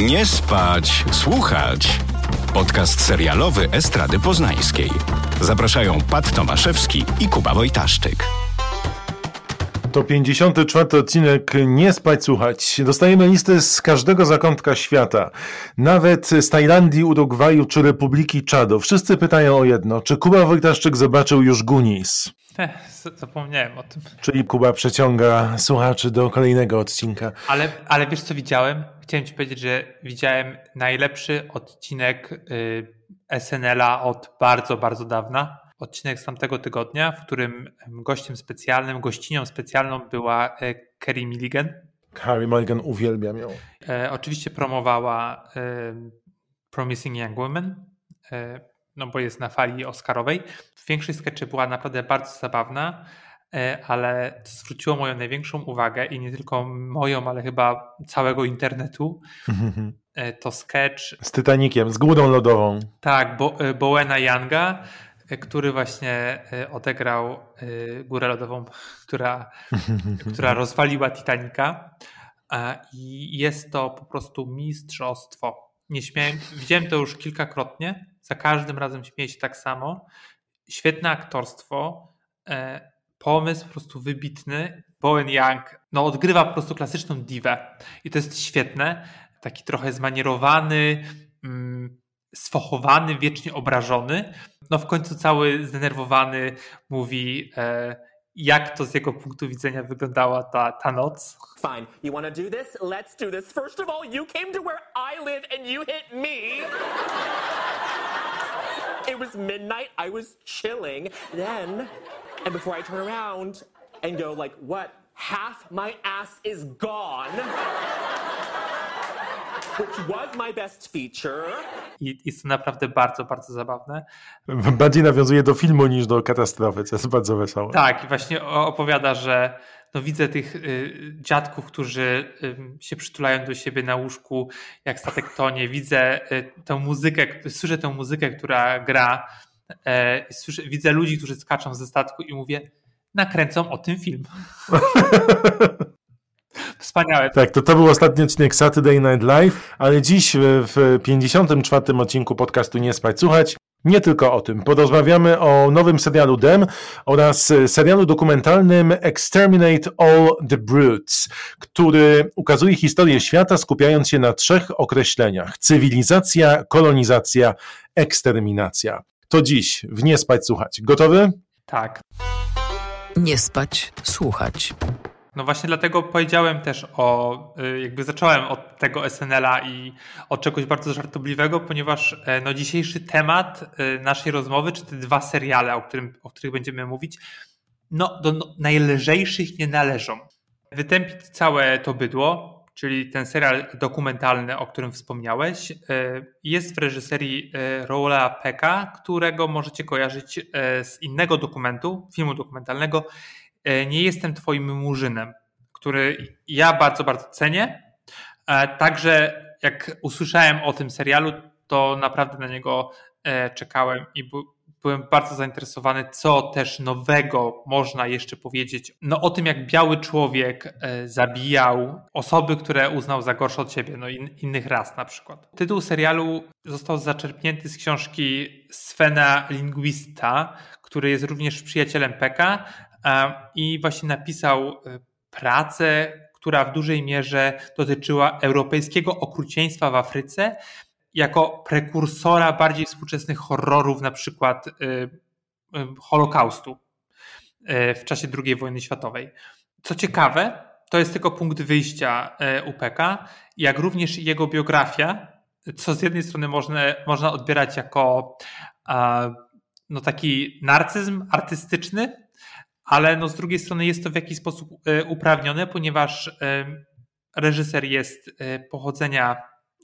Nie spać, słuchać. Podcast serialowy Estrady Poznańskiej. Zapraszają Pat Tomaszewski i Kuba Wojtaszczyk. To 54 odcinek Nie spać słuchać. Dostajemy listy z każdego zakątka świata. Nawet z Tajlandii, Urugwaju czy Republiki Czadu. Wszyscy pytają o jedno. Czy Kuba Wojtaszczyk zobaczył już Gunis? Zapomniałem o tym. Czyli Kuba przeciąga słuchaczy do kolejnego odcinka. Ale, ale wiesz co widziałem? Chciałem ci powiedzieć, że widziałem najlepszy odcinek y, SNL-a od bardzo, bardzo dawna. Odcinek z tamtego tygodnia, w którym gościem specjalnym, gościnią specjalną była Kerry Milligan. Harry Mulligan uwielbiam ją. E, oczywiście promowała e, Promising Young Women, e, no bo jest na fali Oscarowej. Większość sketchy była naprawdę bardzo zabawna, ale to zwróciło moją największą uwagę i nie tylko moją, ale chyba całego internetu. To sketch Z Titanikiem, z Głudą Lodową. tak, Bo, Bowena Younga, który właśnie e, odegrał e, Górę Lodową, która, która rozwaliła Titanica. E, I jest to po prostu mistrzostwo. Nie śmiałem, widziałem to już kilkakrotnie. Za każdym razem śmieję się tak samo. Świetne aktorstwo, e, pomysł po prostu wybitny. Bowen Young no, odgrywa po prostu klasyczną diwę i to jest świetne. Taki trochę zmanierowany, mm, sfochowany, wiecznie obrażony. No w końcu cały zdenerwowany mówi, e, jak to z jego punktu widzenia wyglądała ta, ta noc. Fine. You want to do this? Let's do this. First of all, you came to where I live and you hit me. It was midnight. I was chilling. Then, and before I turn around and go like, "What? Half my ass is gone." Which was my best feature. I jest to naprawdę bardzo, bardzo zabawne. Bardziej nawiązuje do filmu niż do katastrofy, co jest bardzo wesołe. Tak, i właśnie opowiada, że no widzę tych y, dziadków, którzy y, się przytulają do siebie na łóżku, jak statek tonie. Widzę y, tę muzykę, słyszę tę muzykę, która gra. E, słyszę, widzę ludzi, którzy skaczą ze statku i mówię, nakręcą o tym film. Wspaniałe. Tak, to to był ostatni odcinek Saturday Night Live, ale dziś w- w 54. odcinku podcastu Nie Spać Słuchać nie tylko o tym. Porozmawiamy o nowym serialu Dem oraz e, serialu dokumentalnym Exterminate All the Brutes, który ukazuje historię świata skupiając się na trzech określeniach. Cywilizacja, kolonizacja, eksterminacja. To dziś w Nie Spać Słuchać. Gotowy? Tak. Nie spać, słuchać. No właśnie dlatego powiedziałem też o, y, jakby zacząłem od tego SNL-a i od czegoś bardzo żartobliwego, ponieważ e, no, dzisiejszy temat y, naszej rozmowy, czy te dwa seriale, o, którym, o których będziemy mówić, no do no, najlżejszych nie należą. Wytępić całe to bydło, czyli ten serial dokumentalny, o którym wspomniałeś, e, jest w reżyserii e, Rola Pecka, którego możecie kojarzyć e, z innego dokumentu, filmu dokumentalnego e, Nie jestem twoim murzynem, który ja bardzo, bardzo cenię. E, Także jak usłyszałem o tym serialu, to naprawdę na niego e, czekałem i byłem bardzo zainteresowany, co też nowego można jeszcze powiedzieć. No o tym, jak biały człowiek e, zabijał osoby, które uznał za gorsze od siebie, no in, innych ras na przykład. Tytuł serialu został zaczerpnięty z książki Svena Linguista, który jest również przyjacielem Peka e, i właśnie napisał e, pracę, która w dużej mierze dotyczyła europejskiego okrucieństwa w Afryce jako prekursora bardziej współczesnych horrorów, na przykład y, y, Holokaustu y, w czasie II wojny światowej. Co ciekawe, to jest tylko punkt wyjścia y, UPK, jak również jego biografia, co z jednej strony można, można odbierać jako no taki narcyzm artystyczny, ale no z drugiej strony jest to w jakiś sposób y, uprawnione, ponieważ y, reżyser jest y, pochodzenia,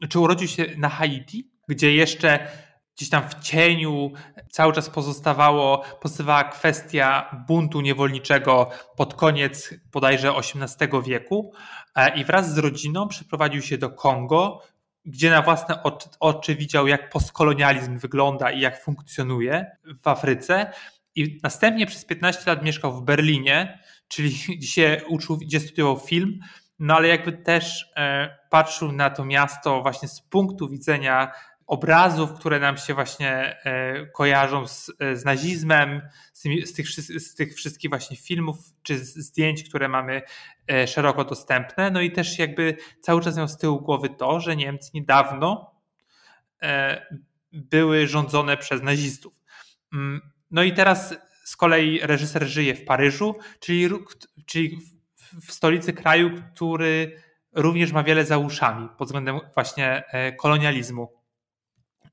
czy urodził się na Haiti, gdzie jeszcze gdzieś tam w cieniu cały czas pozostawało, pozostawała kwestia buntu niewolniczego pod koniec bodajże XVIII wieku e, i wraz z rodziną przeprowadził się do Kongo, gdzie na własne oczy widział, jak postkolonializm wygląda i jak funkcjonuje w Afryce. I następnie przez 15 lat mieszkał w Berlinie, czyli gdzie się uczył, gdzie studiował film no ale jakby też e, patrzył na to miasto właśnie z punktu widzenia obrazów, które nam się właśnie e, kojarzą z, z nazizmem, z, z, tych, z, tych, wszystkich właśnie filmów czy zdjęć, które mamy e, szeroko dostępne. No i też jakby cały czas miał z tyłu głowy to, że Niemcy niedawno e, były rządzone przez nazistów. No i teraz z kolei reżyser żyje w Paryżu, czyli, czyli w stolicy kraju, który również ma wiele za uszami pod względem właśnie kolonializmu.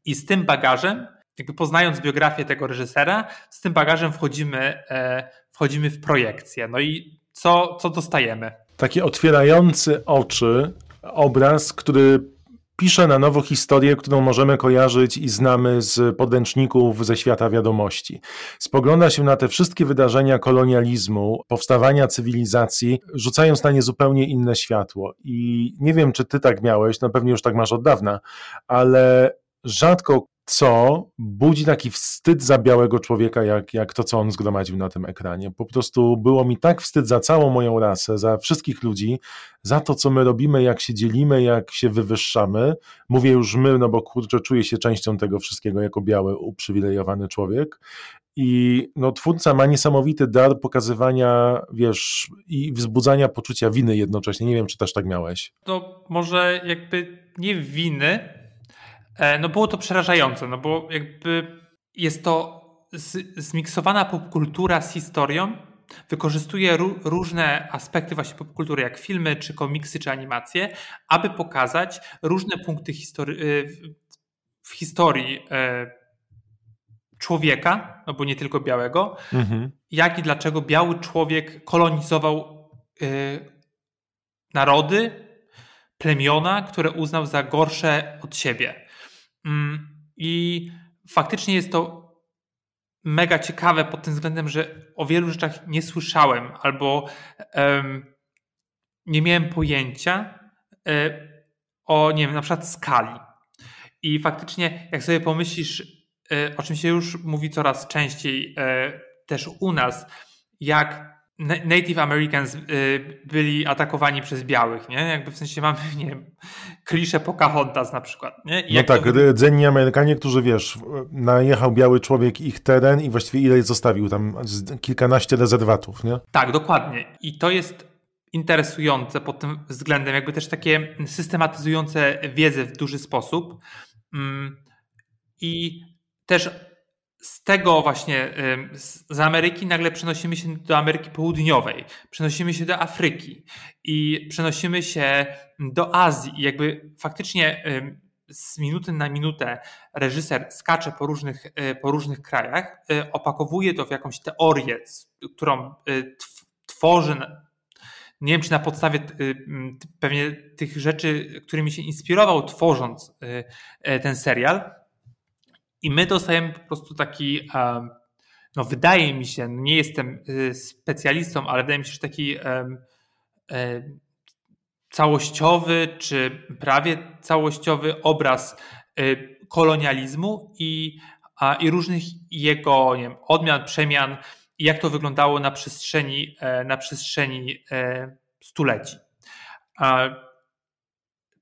I z tym bagażem, jakby poznając biografię tego reżysera, z tym bagażem wchodzimy, e, wchodzimy w projekcję. No i co, co dostajemy? Taki otwierający oczy obraz, który pisze na nowo historię, którą możemy kojarzyć i znamy z podręczników ze świata wiadomości. Spogląda się na te wszystkie wydarzenia kolonializmu, powstawania cywilizacji, rzucając na nie zupełnie inne światło. I nie wiem, czy ty tak miałeś, na pewno już tak masz od dawna, ale rzadko co budzi taki wstyd za białego człowieka, jak, jak to, co on zgromadził na tym ekranie. Po prostu było mi tak wstyd za całą moją rasę, za wszystkich ludzi, za to, co my robimy, jak się dzielimy, jak się wywyższamy. Mówię już my, no bo kurczę, czuję się częścią tego wszystkiego jako biały, uprzywilejowany człowiek. I no, twórca ma niesamowity dar pokazywania, wiesz, i wzbudzania poczucia winy jednocześnie. Nie wiem, czy też tak miałeś. To może jakby nie winy, no było to przerażające, no bo jakby jest to zmiksowana popkultura z historią, wykorzystuje różne aspekty właśnie popkultury, jak filmy, czy komiksy, czy animacje, aby pokazać różne punkty history e, w historii e, człowieka, no bo nie tylko białego, mhm. jak i dlaczego biały człowiek kolonizował narody, plemiona, które uznał za gorsze od siebie. Mm, I faktycznie jest to mega ciekawe pod tym względem, że o wielu rzeczach nie słyszałem albo um, nie miałem pojęcia um, o, nie wiem, na przykład skali. I faktycznie, jak sobie pomyślisz, um, o czym się już mówi coraz częściej też u nas, jak Native Americans y, byli atakowani przez białych, nie? Jakby w sensie mamy, nie wiem, klisze Pocahontas na przykład, nie? I no tak, to... rdzenni Amerykanie, którzy, wiesz, najechał biały człowiek ich teren i właściwie ile zostawił tam? Kilkanaście rezerwatów, nie? Tak, dokładnie. I to jest interesujące pod tym względem, jakby też takie systematyzujące wiedzę w duży sposób mm, i też z tego właśnie, z Ameryki nagle przenosimy się do Ameryki Południowej, przenosimy się do Afryki i przenosimy się do Azji. I jakby faktycznie z minuty na minutę reżyser skacze po różnych, e, po różnych krajach, e, opakowuje to w jakąś teorię, którą e, tworzy. Nie wiem, czy na podstawie pewnie tych rzeczy, którymi się inspirował, tworząc ten serial, i my dostajemy po prostu taki, no wydaje mi się, nie jestem y, specjalistą, ale wydaje mi się, że taki e, całościowy, czy prawie całościowy obraz y, kolonializmu i, i różnych jego nie wiem, odmian, przemian jak to wyglądało na przestrzeni, e, na przestrzeni e, stuleci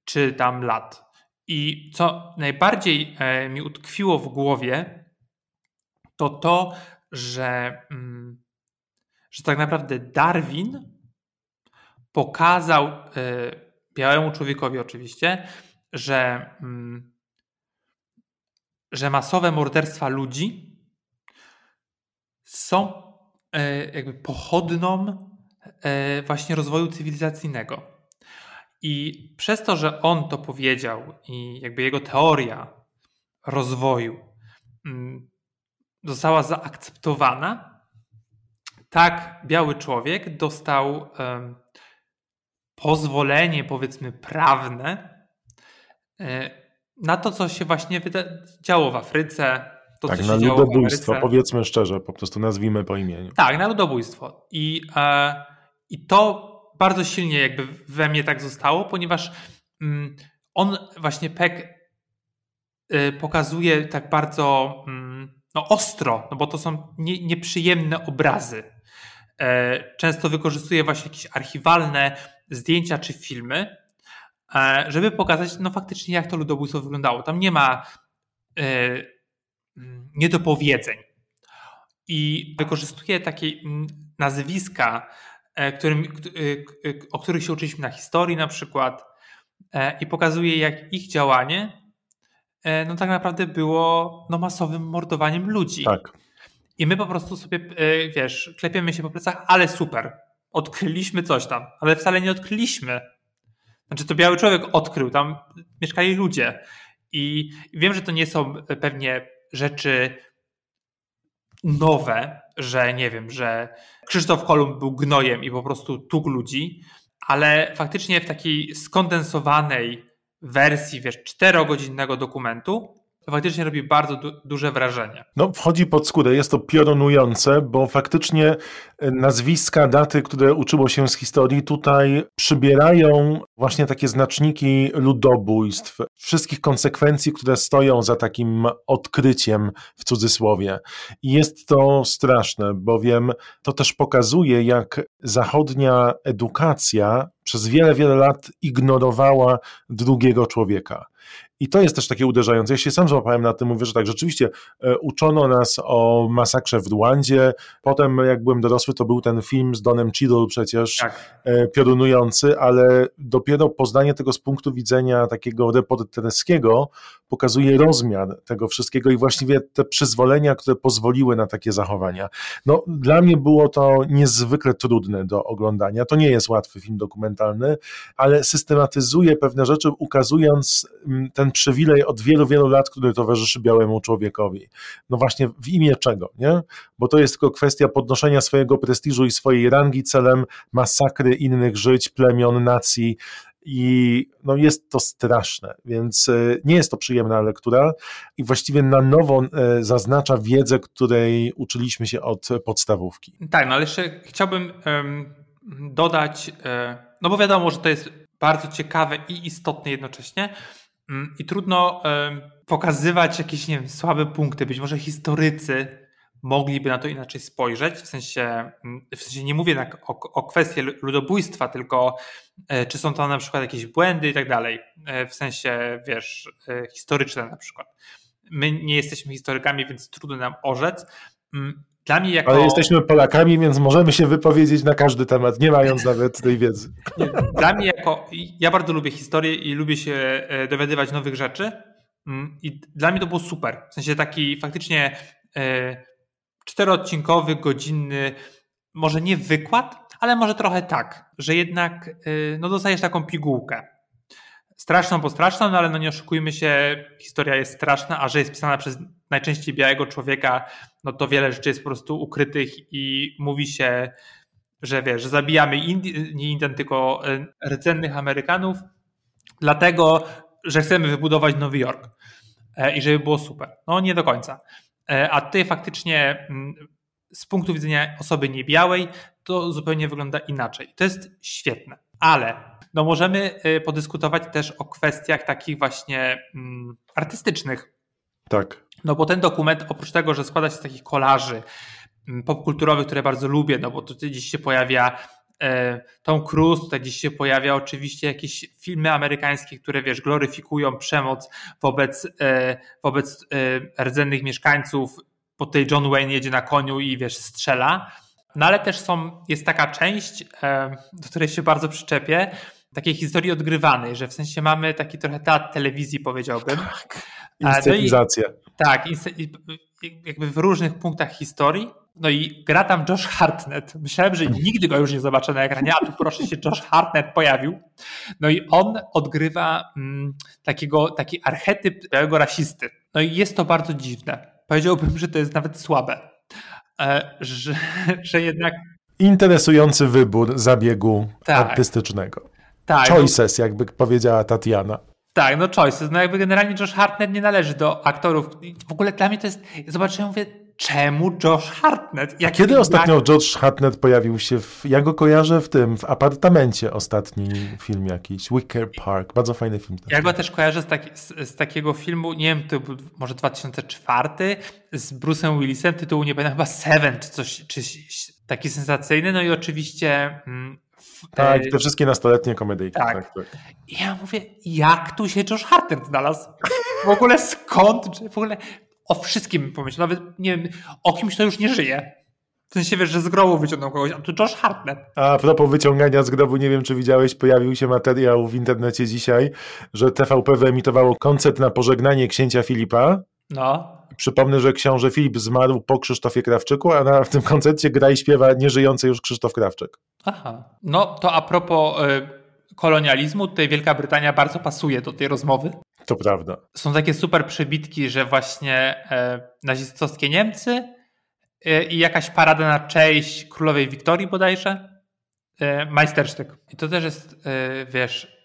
czy tam lat. I co najbardziej e, mi utkwiło w głowie, to to, że, mm, że tak naprawdę Darwin pokazał e, białemu człowiekowi oczywiście, że, mm, że masowe morderstwa ludzi są e, jakby pochodną właśnie rozwoju cywilizacyjnego. I przez to, że on to powiedział i jakby jego teoria rozwoju mm, została zaakceptowana, tak biały człowiek dostał pozwolenie, powiedzmy, prawne e, na to, co się właśnie działo w Afryce. To, tak, na ludobójstwo, powiedzmy szczerze, po prostu nazwijmy po imieniu. Tak, na ludobójstwo. I, e, i to bardzo silnie jakby we mnie tak zostało, ponieważ mm, on właśnie Peck y, pokazuje tak bardzo mm, no, ostro, no bo to są nie, nieprzyjemne obrazy. E, często wykorzystuje właśnie jakieś archiwalne zdjęcia czy filmy, e, żeby pokazać no faktycznie jak to ludobójstwo wyglądało. Tam nie ma e, niedopowiedzeń. I wykorzystuje takie mm, nazwiska, którym, o których się uczyliśmy na historii na przykład i pokazuje jak ich działanie no tak naprawdę było no, masowym mordowaniem ludzi. Tak. I my po prostu sobie, wiesz, klepiemy się po plecach, ale super, odkryliśmy coś tam, ale wcale nie odkryliśmy. Znaczy to biały człowiek odkrył, tam mieszkali ludzie. I wiem, że to nie są pewnie rzeczy nowe, że nie wiem, że Krzysztof Kolumb był gnojem i po prostu tuk ludzi, ale faktycznie w takiej skondensowanej wersji, wiesz, czterogodzinnego dokumentu faktycznie robi bardzo du duże wrażenie. No, wchodzi pod skórę, jest to piorunujące, bo faktycznie e, nazwiska, daty, które uczyło się z historii, tutaj przybierają właśnie takie znaczniki ludobójstw, wszystkich konsekwencji, które stoją za takim odkryciem w cudzysłowie. I jest to straszne, bowiem to też pokazuje, jak zachodnia edukacja przez wiele, wiele lat ignorowała drugiego człowieka. I to jest też takie uderzające. Ja się sam złapałem na tym, mówię, że tak, rzeczywiście e, uczono nas o masakrze w Rwandzie. Potem, jak byłem dorosły, to był ten film z Donem Cheadle przecież, tak. E, piorunujący, ale dopiero poznanie tego z punktu widzenia takiego reporterskiego pokazuje rozmiar tego wszystkiego i właściwie te przyzwolenia, które pozwoliły na takie zachowania. No, dla mnie było to niezwykle trudne do oglądania. To nie jest łatwy film dokumentalny, ale systematyzuje pewne rzeczy, ukazując mm, ten przywilej od wielu, wielu lat, który towarzyszy białemu człowiekowi. No właśnie w imię czego, nie? Bo to jest tylko kwestia podnoszenia swojego prestiżu i swojej rangi celem masakry innych żyć, plemion, nacji, i no jest to straszne, więc e, nie jest to przyjemna lektura i właściwie na nowo e, zaznacza wiedzę, której uczyliśmy się od podstawówki. Tak, no ale jeszcze chciałbym dodać, e, no bo wiadomo, że to jest bardzo ciekawe i istotne jednocześnie um, i trudno pokazywać jakieś, nie wiem, słabe punkty. Być może historycy mogliby na to inaczej spojrzeć, w sensie, mm, w sensie nie mówię tak o, o kwestię ludobójstwa, tylko e, czy są tam na przykład jakieś błędy i tak dalej, e, w sensie, wiesz, e, historyczne na przykład. My nie jesteśmy historykami, więc trudno nam orzec. Mm, dla mnie jako... Ale jesteśmy Polakami, więc możemy się wypowiedzieć na każdy temat, nie mając nawet tej wiedzy. Dla mnie jako... Ja bardzo lubię historię i lubię się dowiadywać nowych rzeczy mm, i dla mnie to było super. W sensie taki faktycznie czteroodcinkowy, godzinny, może nie wykład, ale może trochę tak, że jednak y, no, dostajesz taką pigułkę. Straszną, bo straszną, no ale no nie oszukujmy się, historia jest straszna, a że jest pisana przez najczęściej białego człowieka, no to wiele rzeczy jest po prostu ukrytych i mówi się, że wiesz, że zabijamy Indi nie Indian, tylko y, rdzennych Amerykanów, dlatego, że chcemy wybudować Nowy Jork e, i żeby było super. No nie do końca. E, a tutaj faktycznie mm, z punktu widzenia osoby niebiałej to zupełnie wygląda inaczej. To jest świetne, ale no możemy e, podyskutować też o kwestiach takich właśnie mm, artystycznych. Tak. No bo ten dokument, oprócz tego, że składa się z takich kolaży mm, popkulturowych, które bardzo lubię, no bo tutaj dziś się pojawia Tom Cruise, tutaj gdzieś się pojawia oczywiście jakieś filmy amerykańskie, które wiesz, gloryfikują przemoc wobec, e, wobec e, rdzennych mieszkańców. Po tej John Wayne jedzie na koniu i wiesz, strzela. No ale też są, jest taka część, do której się bardzo przyczepię, takiej historii odgrywanej, że w sensie mamy taki trochę teatr telewizji, powiedziałbym. Tak. Inscenizacja. No i, tak, jakby w różnych punktach historii. No i gra tam Josh Hartnett. Myślałem, że nigdy go już nie zobaczę na ekranie, a tu proszę się Josh Hartnett pojawił. No i on odgrywa mm, takiego, taki archetyp białego rasisty. No i jest to bardzo dziwne. Powiedziałbym, że to jest nawet słabe. E, że, że jednak... Interesujący wybór zabiegu tak. artystycznego. Tak, Choices, no... jakby powiedziała Tatiana. Tak, no choices. No jakby generalnie Josh Hartnett nie należy do aktorów. W ogóle dla mnie to jest, zobaczyłem, mówię, czemu Josh Hartnett? Jak, Kiedy jak... ostatnio Josh Hartnett pojawił się w, ja go kojarzę w tym, w apartamencie ostatni film jakiś, Wicker Park, bardzo fajny film. Ja go też kojarzę z, taki, z, z, takiego filmu, nie wiem, to był może 2004, z Bruce'em Willisem, tytułu nie pamiętam, chyba Seven, czy coś, czy taki sensacyjny, no i oczywiście mm, Tak, e, te wszystkie nastoletnie komedyjki. tak. Tak, tak. Ja mówię, jak tu się Josh Hartnett znalazł? W ogóle skąd? W ogóle o wszystkim pomyślał. Nawet nie wiem, o kimś, kto już nie żyje. W sensie wiesz, że z grobu wyciągnął kogoś, a tu Josh Hartnett. A propos wyciągania z grobu, nie wiem czy widziałeś, pojawił się materiał w internecie dzisiaj, że TVP wyemitowało koncert na pożegnanie księcia Filipa. No. Przypomnę, że książę Filip zmarł po Krzysztofie Krawczyku, a na, w tym koncercie gra i śpiewa nieżyjący już Krzysztof Krawczyk. Aha. No to a propos y, kolonializmu, tutaj Wielka Brytania bardzo pasuje do tej rozmowy. To prawda. Są takie super przebitki, że właśnie e, nazistowskie Niemcy e, i jakaś parada na cześć królowej Wiktorii bodajże. E, majstersztyk. I to też jest, wiesz,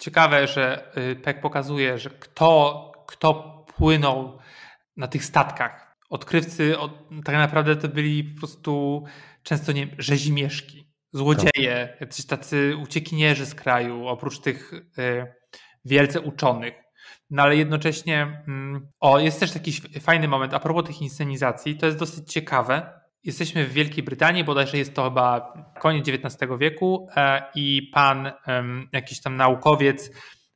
ciekawe, że Peck pokazuje, że kto, kto płynął na tych statkach. Odkrywcy od, tak naprawdę to byli po prostu często nie rzezimieszki, złodzieje, jacyś tacy uciekinierzy z kraju, oprócz tych e, wielce uczonych. No ale jednocześnie, mm, o, jest też taki fajny moment a propos tych inscenizacji, to jest dosyć ciekawe. Jesteśmy w Wielkiej Brytanii, bodajże jest to chyba koniec XIX wieku e, i pan, jakiś tam naukowiec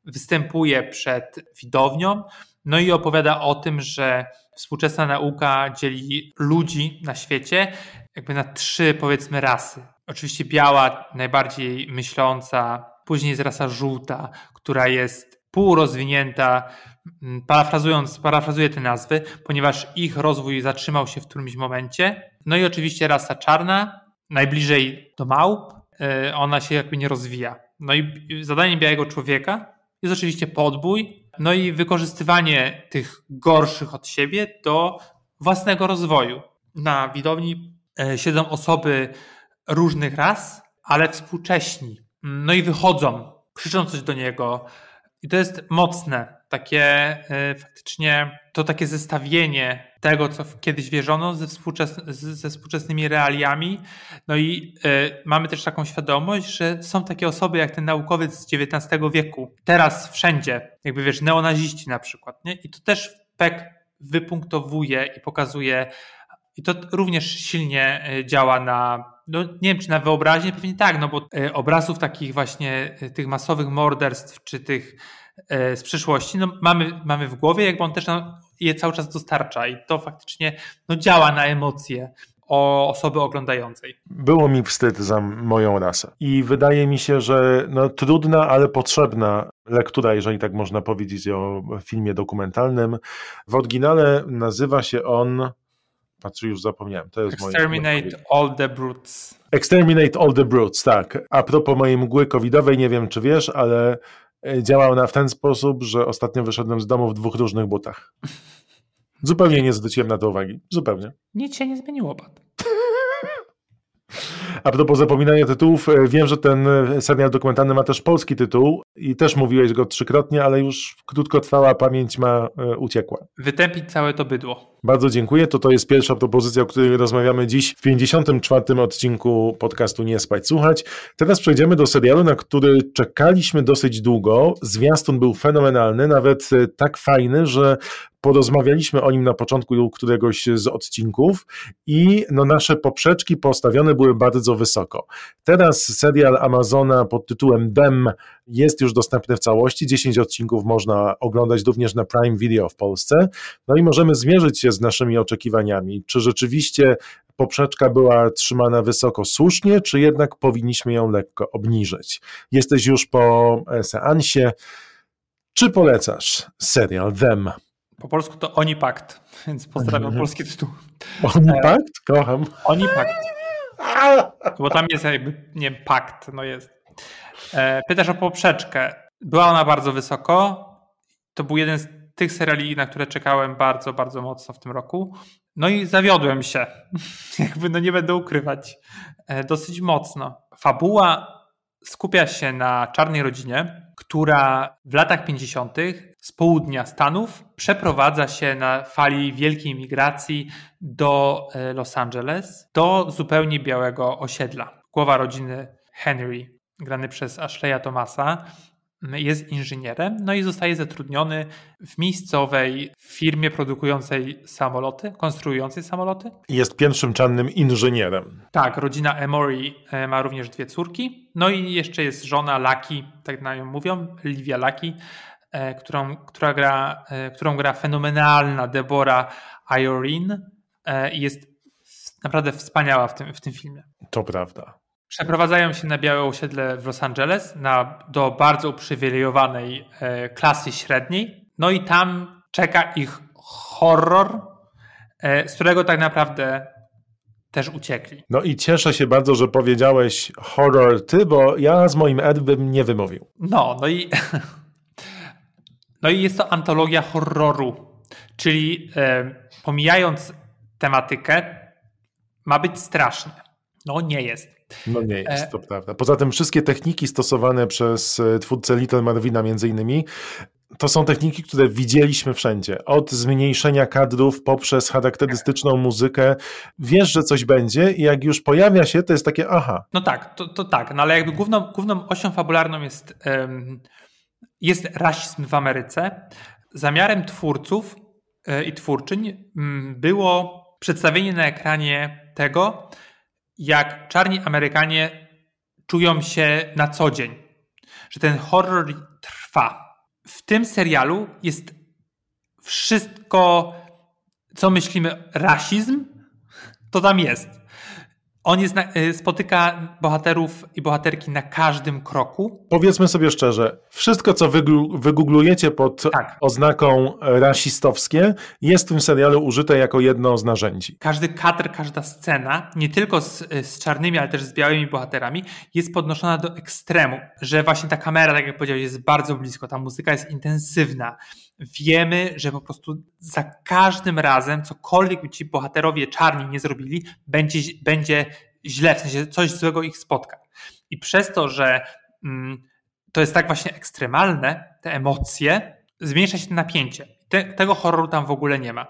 występuje przed widownią, no i opowiada o tym, że współczesna nauka dzieli ludzi na świecie jakby na trzy powiedzmy rasy. Oczywiście biała, najbardziej myśląca, później jest rasa żółta, która jest półrozwinięta, mm, parafrazując, parafrazuję te nazwy, ponieważ ich rozwój zatrzymał się w którymś momencie. No i oczywiście rasa czarna, najbliżej do małp, y, ona się jakby nie rozwija. No i zadaniem białego człowieka jest oczywiście podbój, no i wykorzystywanie tych gorszych od siebie do własnego rozwoju. Na widowni e, siedzą osoby różnych ras, ale współcześni. No i wychodzą, krzyczą coś do niego. I to jest mocne, takie e, faktycznie to takie zestawienie tego, co kiedyś wierzono ze, ze współczesnymi realiami. No i e, mamy też taką świadomość, że są takie osoby jak ten naukowiec z XIX wieku. Teraz wszędzie, jakby wiesz, neonaziści na przykład. Nie? I to też Peck wypunktowuje i pokazuje, i to również silnie e, działa na, no nie wiem czy na wyobraźnię, pewnie tak, no bo e, obrazów takich właśnie e, tych masowych morderstw, czy tych e, z przyszłości, no mamy, mamy w głowie, jakby on też je cały czas dostarcza i to faktycznie no, działa na emocje o osoby oglądającej. Było mi wstyd za moją rasę. I wydaje mi się, że no, trudna, ale potrzebna lektura, jeżeli tak można powiedzieć o filmie dokumentalnym. W oryginale nazywa się on. Patrzę, już zapomniałem. To jest moje- Exterminate all the brutes. Exterminate all the brutes, tak. A propos mojej mgły covidowej, nie wiem czy wiesz, ale e, działa ona w ten sposób, że ostatnio wyszedłem z domu w dwóch różnych butach. Zupełnie nie zwróciłem na to uwagi. Zupełnie. Nic się nie zmieniło, Pat. A propos zapominania tytułów, e, wiem, że ten e, serial dokumentalny ma też polski tytuł i też mówiłeś go trzykrotnie, ale już krótkotrwała pamięć ma e, uciekła. Wytępić całe to bydło. Bardzo dziękuję. To to jest pierwsza propozycja, o której rozmawiamy dziś w 54. odcinku podcastu Nie Spać Słuchać. Teraz przejdziemy do serialu, na który czekaliśmy dosyć długo. Zwiastun był fenomenalny, nawet tak fajny, że porozmawialiśmy o nim na początku któregoś z odcinków i no, nasze poprzeczki postawione były bardzo wysoko. Teraz serial Amazona pod tytułem Dem jest już dostępny w całości. 10 odcinków można oglądać również na Prime Video w Polsce. No i możemy zmierzyć się z naszymi oczekiwaniami. Czy rzeczywiście poprzeczka była trzymana wysoko słusznie, czy jednak powinniśmy ją lekko obniżyć? Jesteś już po e, seansie. Czy polecasz serial Them? Po polsku to Oni Pakt, więc pozdrawiam polski tytuł. Onipakt? Kocham. Oni Pakt. Bo tam jest jakby, nie wiem, pakt, no jest. E, pytasz o poprzeczkę. Była ona bardzo wysoko. To był jeden z tych seriali, na które czekałem bardzo, bardzo mocno w tym roku. No i zawiodłem się. jakby, no nie będę ukrywać. E, dosyć mocno. Fabuła skupia się na czarnej rodzinie, która w latach 50. z południa Stanów przeprowadza się na fali wielkiej migracji do e, Los Angeles, do zupełnie białego osiedla. Głowa rodziny Henry, grany przez Ashleya Thomasa, jest inżynierem, no i zostaje zatrudniony w miejscowej firmie produkującej samoloty, konstruującej samoloty. Jest pierwszym czarnym inżynierem. Tak, rodzina Emory e, ma również dwie córki. No i jeszcze jest żona Lucky, tak na nią mówią, Livia Lucky, e, którą, która gra, e, którą gra fenomenalna Deborah Iorin i jest naprawdę wspaniała w tym, w tym filmie. To prawda. Przeprowadzają się na białe osiedle w Los Angeles na, do bardzo uprzywilejowanej e, klasy średniej. No i tam czeka ich horror, e, z którego tak naprawdę też uciekli. No i cieszę się bardzo, że powiedziałeś horror ty, bo ja z moim Ed bym nie wymówił. No, no i, no i jest to antologia horroru, czyli e, pomijając tematykę, ma być strasznie. No nie jest. No nie jest, e... to prawda. Poza tym wszystkie techniki stosowane przez e, twórcę Little Marvina między innymi, to są techniki, które widzieliśmy wszędzie. Od zmniejszenia kadrów poprzez charakterystyczną muzykę. Wiesz, że coś będzie i jak już pojawia się, to jest takie aha. No tak, to, to tak, no ale jakby główną, główną osią fabularną jest, um, jest rasizm w Ameryce. Zamiarem twórców y, i twórczyń było przedstawienie na ekranie tego, jak czarni Amerykanie czują się na co dzień. Że ten horror trwa. W tym serialu jest wszystko, co myślimy rasizm, to tam jest. On jest na, y, spotyka bohaterów i bohaterki na każdym kroku. Powiedzmy sobie szczerze, wszystko co wygooglujecie pod tak. oznaką rasistowskie jest w tym serialu użyte jako jedno z narzędzi. Każdy kadr, każda scena, nie tylko z, z czarnymi, ale też z białymi bohaterami, jest podnoszona do ekstremu, że właśnie ta kamera, tak jak powiedziałeś, jest bardzo blisko, ta muzyka jest intensywna. Wiemy, że po prostu za każdym razem, cokolwiek by ci bohaterowie czarni nie zrobili, będzie, będzie źle, w sensie coś złego ich spotka. I przez to, że mm, to jest tak właśnie ekstremalne, te emocje, zmniejsza się napięcie. Te, tego horroru tam w ogóle nie ma.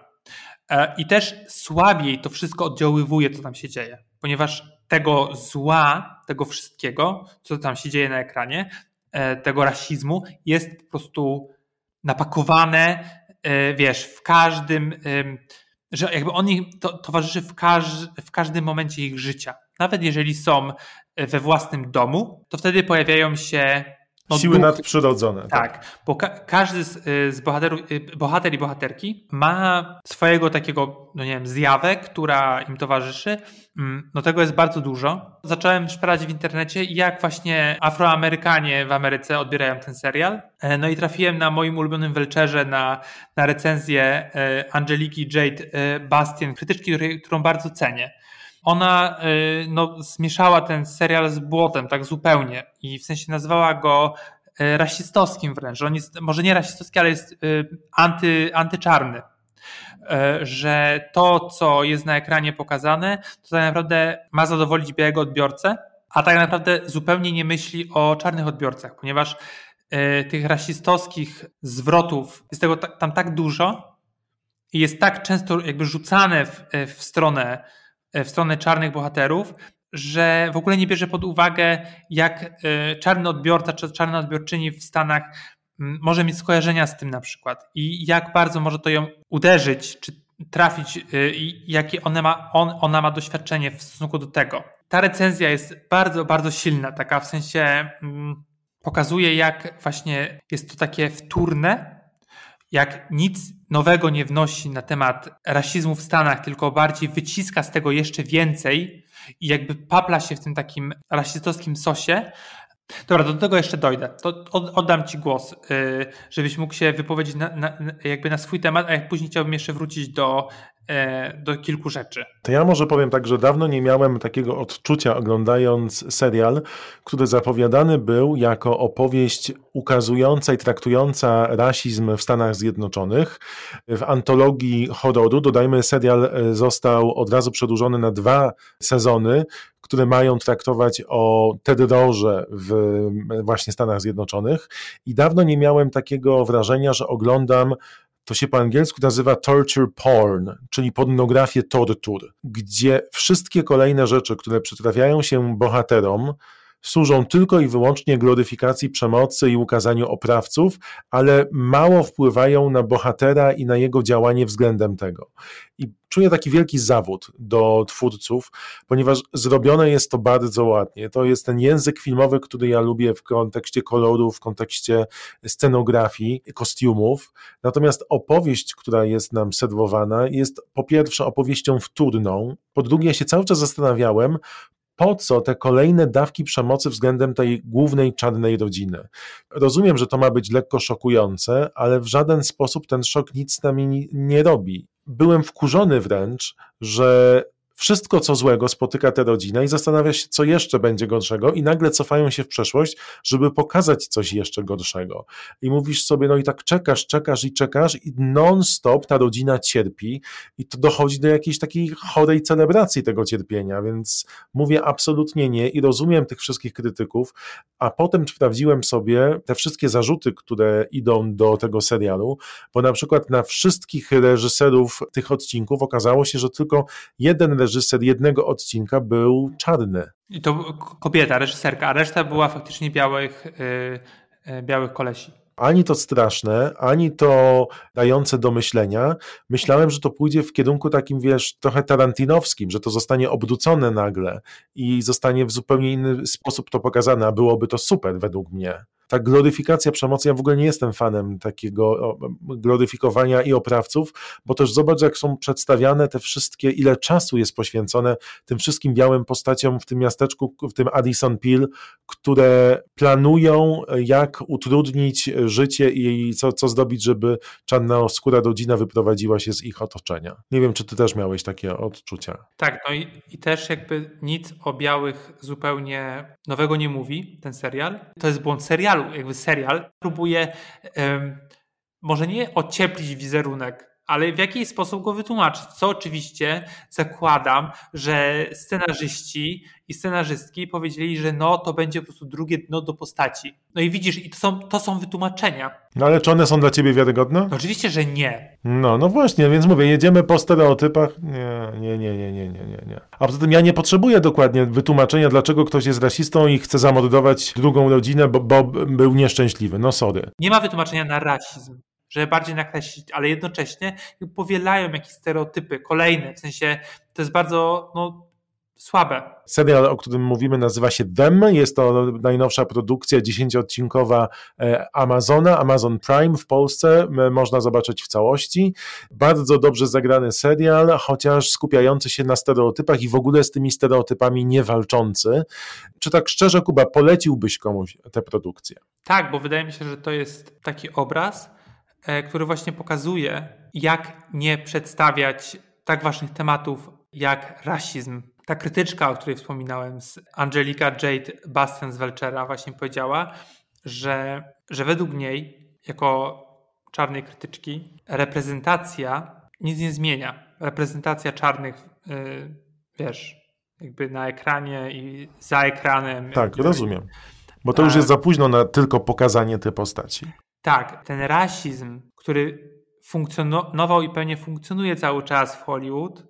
E, I też słabiej to wszystko oddziaływuje, co tam się dzieje, ponieważ tego zła, tego wszystkiego, co tam się dzieje na ekranie, e, tego rasizmu, jest po prostu napakowane, e, wiesz, w każdym że jakby on im to, towarzyszy w, każ, w każdym momencie ich życia. Nawet jeżeli są we własnym domu, to wtedy pojawiają się no, Siły duch, nadprzyrodzone. Tak, tak. bo ka każdy z, y, z bohaterów, y, bohater i bohaterki ma swojego takiego, no nie wiem, zjawę, która im towarzyszy. Mm, no tego jest bardzo dużo. Zacząłem szperać w internecie, jak właśnie Afroamerykanie w Ameryce odbierają ten serial. E, no i trafiłem na moim ulubionym Welcherze na, na recenzję e, Angeliki Jade e, Bastian, krytyczki, którą bardzo cenię ona y, no, zmieszała ten serial z błotem tak zupełnie i w sensie nazwała go y, rasistowskim wręcz. On jest może nie rasistowski, ale jest y, anty, antyczarny. Że to, co jest na ekranie pokazane, to tak naprawdę ma zadowolić białego odbiorcę, a tak naprawdę zupełnie nie myśli o czarnych odbiorcach, ponieważ tych rasistowskich zwrotów jest tego tam tak dużo i jest tak często jakby rzucane w, w stronę w stronę czarnych bohaterów, że w ogóle nie bierze pod uwagę, jak e, czarny odbiorca czy czarna odbiorczyni w Stanach może mieć skojarzenia z tym na przykład i jak bardzo może to ją uderzyć, czy trafić e, jakie ona ma, on, ona ma doświadczenie w stosunku do tego. Ta recenzja jest bardzo, bardzo silna, taka w sensie mm, pokazuje, jak właśnie jest to takie wtórne, jak nic nowego nie wnosi na temat rasizmu w Stanach, tylko bardziej wyciska z tego jeszcze więcej i jakby papla się w tym takim rasistowskim sosie. Dobra, do tego jeszcze dojdę. To oddam Ci głos, y, żebyś mógł się wypowiedzieć na, na, jakby na swój temat, a jak później chciałbym jeszcze wrócić do do kilku rzeczy. To ja może powiem tak, że dawno nie miałem takiego odczucia oglądając serial, który zapowiadany był jako opowieść ukazująca i traktująca rasizm w Stanach Zjednoczonych. W antologii horroru, dodajmy, serial e, został od razu przedłużony na dwa sezony, które mają traktować o terrorze w właśnie Stanach Zjednoczonych. I dawno nie miałem takiego wrażenia, że oglądam to się po angielsku nazywa torture porn, czyli pornografię tortur, gdzie wszystkie kolejne rzeczy, które przytrafiają się bohaterom, służą tylko i wyłącznie gloryfikacji przemocy i ukazaniu oprawców, ale mało wpływają na bohatera i na jego działanie względem tego. I czuję taki wielki zawód do twórców, ponieważ zrobione jest to bardzo ładnie. To jest ten język filmowy, który ja lubię w kontekście kolorów, w kontekście scenografii, kostiumów. Natomiast opowieść, która jest nam serwowana, jest po pierwsze opowieścią wtórną, po drugie ja się cały czas zastanawiałem, po co te kolejne dawki przemocy względem tej głównej czarnej rodziny. Rozumiem, że to ma być lekko szokujące, ale w żaden sposób ten szok nic z nami nie robi. Byłem wkurzony wręcz, że wszystko co złego spotyka tę rodzinę i zastanawia się, co jeszcze będzie gorszego, i nagle cofają się w przeszłość, żeby pokazać coś jeszcze gorszego. I mówisz sobie, no i tak czekasz, czekasz i czekasz, i non-stop ta rodzina cierpi, i to dochodzi do jakiejś takiej chorej celebracji tego cierpienia, więc mówię absolutnie nie i rozumiem tych wszystkich krytyków, a potem sprawdziłem sobie te wszystkie zarzuty, które idą do tego serialu, bo na przykład na wszystkich reżyserów tych odcinków okazało się, że tylko jeden reżyser reżyser jednego odcinka był czarny. I to kobieta, reżyserka, a reszta była faktycznie białych, yy, białych kolesi ani to straszne, ani to dające do myślenia. Myślałem, że to pójdzie w kierunku takim, wiesz, trochę tarantinowskim, że to zostanie obrócone nagle i zostanie w zupełnie inny sposób to pokazane, a byłoby to super według mnie ta gloryfikacja przemocy, ja w ogóle nie jestem fanem takiego gloryfikowania i oprawców, bo też zobacz, jak są przedstawiane te wszystkie, ile czasu jest poświęcone tym wszystkim białym postaciom w tym miasteczku, w tym Addison Peel, które planują, jak utrudnić życie i co, co zrobić, żeby czarna skóra rodzina wyprowadziła się z ich otoczenia. Nie wiem, czy ty też miałeś takie odczucia. Tak, no i, i też jakby nic o białych zupełnie nowego nie mówi, ten serial. To jest błąd serialu, serialu, jakby serial próbuje może nie ocieplić wizerunek, ale w jakiś sposób go wytłumaczyć. Co oczywiście zakładam, że scenarzyści i scenarzystki powiedzieli, że no to będzie po prostu drugie dno do postaci. No i widzisz, i to są, to są wytłumaczenia. No ale czy one są dla ciebie wiarygodne? No oczywiście, że nie. No, no właśnie, więc mówię, jedziemy po stereotypach. Nie, nie, nie, nie, nie, nie, nie. nie. A poza tym ja nie potrzebuję dokładnie wytłumaczenia, dlaczego ktoś jest rasistą i chce zamordować drugą rodzinę, bo, bo był nieszczęśliwy. No sorry. Nie ma wytłumaczenia na rasizm żeby bardziej nakreślić, ale jednocześnie powielają jakieś stereotypy kolejne, w sensie to jest bardzo no, słabe. Serial, o którym mówimy, nazywa się Them. Jest to najnowsza produkcja, dziesięcioodcinkowa e, Amazona, Amazon Prime w Polsce. Można zobaczyć w całości. Bardzo dobrze zagrany serial, chociaż skupiający się na stereotypach i w ogóle z tymi stereotypami nie walczący. Czy tak szczerze, Kuba, poleciłbyś komuś tę produkcję? Tak, bo wydaje mi się, że to jest taki obraz, który właśnie pokazuje, jak nie przedstawiać tak ważnych tematów jak rasizm. Ta krytyczka, o której wspominałem, z Angelika Jade Basten z Welchera, właśnie powiedziała, że, że według niej, jako czarnej krytyczki, reprezentacja nic nie zmienia. Reprezentacja czarnych, yy, wiesz, jakby na ekranie i za ekranem. Tak, rozumiem. Bo to już jest za późno na tylko pokazanie tej postaci. Tak, ten rasizm, który funkcjonował i pewnie funkcjonuje cały czas w Hollywood,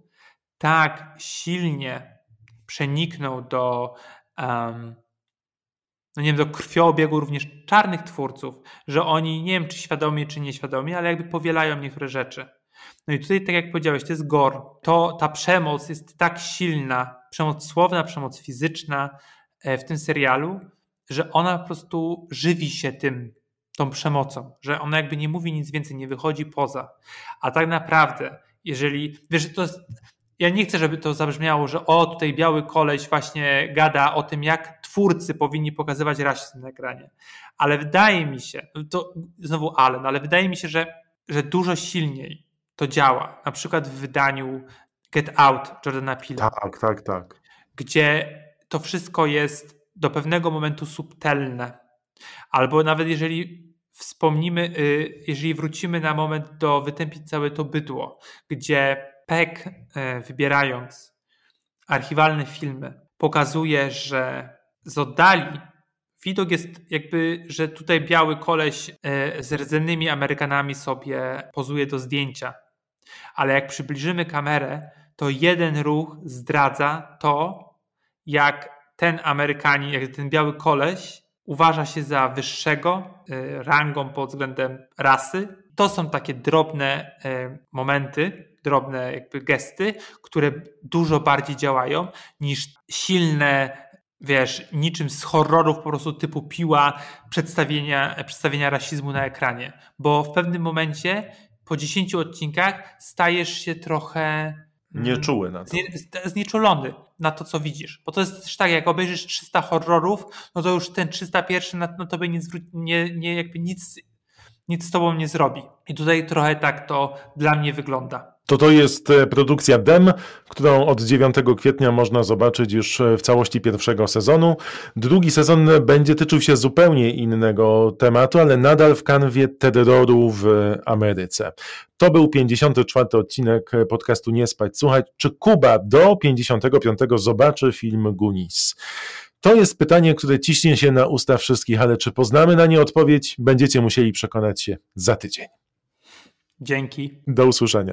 tak silnie przeniknął do, um, no nie wiem, do krwiobiegu również czarnych twórców, że oni, nie wiem czy świadomie, czy nieświadomie, ale jakby powielają niektóre rzeczy. No i tutaj, tak jak powiedziałeś, to jest gore. To, ta przemoc jest tak silna, przemoc słowna, przemoc fizyczna e, w tym serialu, że ona po prostu żywi się tym, tą przemocą, że ona jakby nie mówi nic więcej, nie wychodzi poza. A tak naprawdę, jeżeli, wiesz, to jest, ja nie chcę, żeby to zabrzmiało, że o, tutaj biały koleś właśnie gada o tym, jak twórcy powinni pokazywać rasizm na ekranie. Ale wydaje mi się, to znowu ale, no ale wydaje mi się, że, że dużo silniej to działa. Na przykład w wydaniu Get Out Jordana Peele'a. Tak, tak, tak. Gdzie to wszystko jest do pewnego momentu subtelne. Albo nawet jeżeli wspomnimy, y, jeżeli wrócimy na moment do wytępić całe to bydło, gdzie Peck, y, wybierając archiwalne filmy, pokazuje, że z oddali widok jest jakby, że tutaj biały koleś y, z rdzennymi Amerykanami sobie pozuje do zdjęcia. Ale jak przybliżymy kamerę, to jeden ruch zdradza to, jak ten Amerykanin, jak ten biały koleś uważa się za wyższego y, rangą pod względem rasy. To są takie drobne y, momenty, drobne jakby gesty, które dużo bardziej działają niż silne wiesz, niczym z horrorów po prostu typu piła przedstawienia, przedstawienia rasizmu na ekranie. Bo w pewnym momencie po 10 odcinkach stajesz się trochę nieczuły na to. Znieczulony na to, co widzisz. Bo to jest też tak, jak obejrzysz 300 horrorów, no to już ten 301 na, na tobie nie, nie, nie, jakby nic, nic z tobą nie zrobi. I tutaj trochę tak to dla mnie wygląda. To to jest e, produkcja DEM, którą od 9 kwietnia można zobaczyć już e, w całości pierwszego sezonu. Drugi sezon będzie tyczył się zupełnie innego tematu, ale nadal w kanwie terroru w Ameryce. To był 54 odcinek podcastu Nie spać słuchać. Czy Kuba do 55 zobaczy film Gunis? To jest pytanie, które ciśnie się na usta wszystkich, ale czy poznamy na nie odpowiedź? Będziecie musieli przekonać się za tydzień. Dzięki. Do usłyszenia.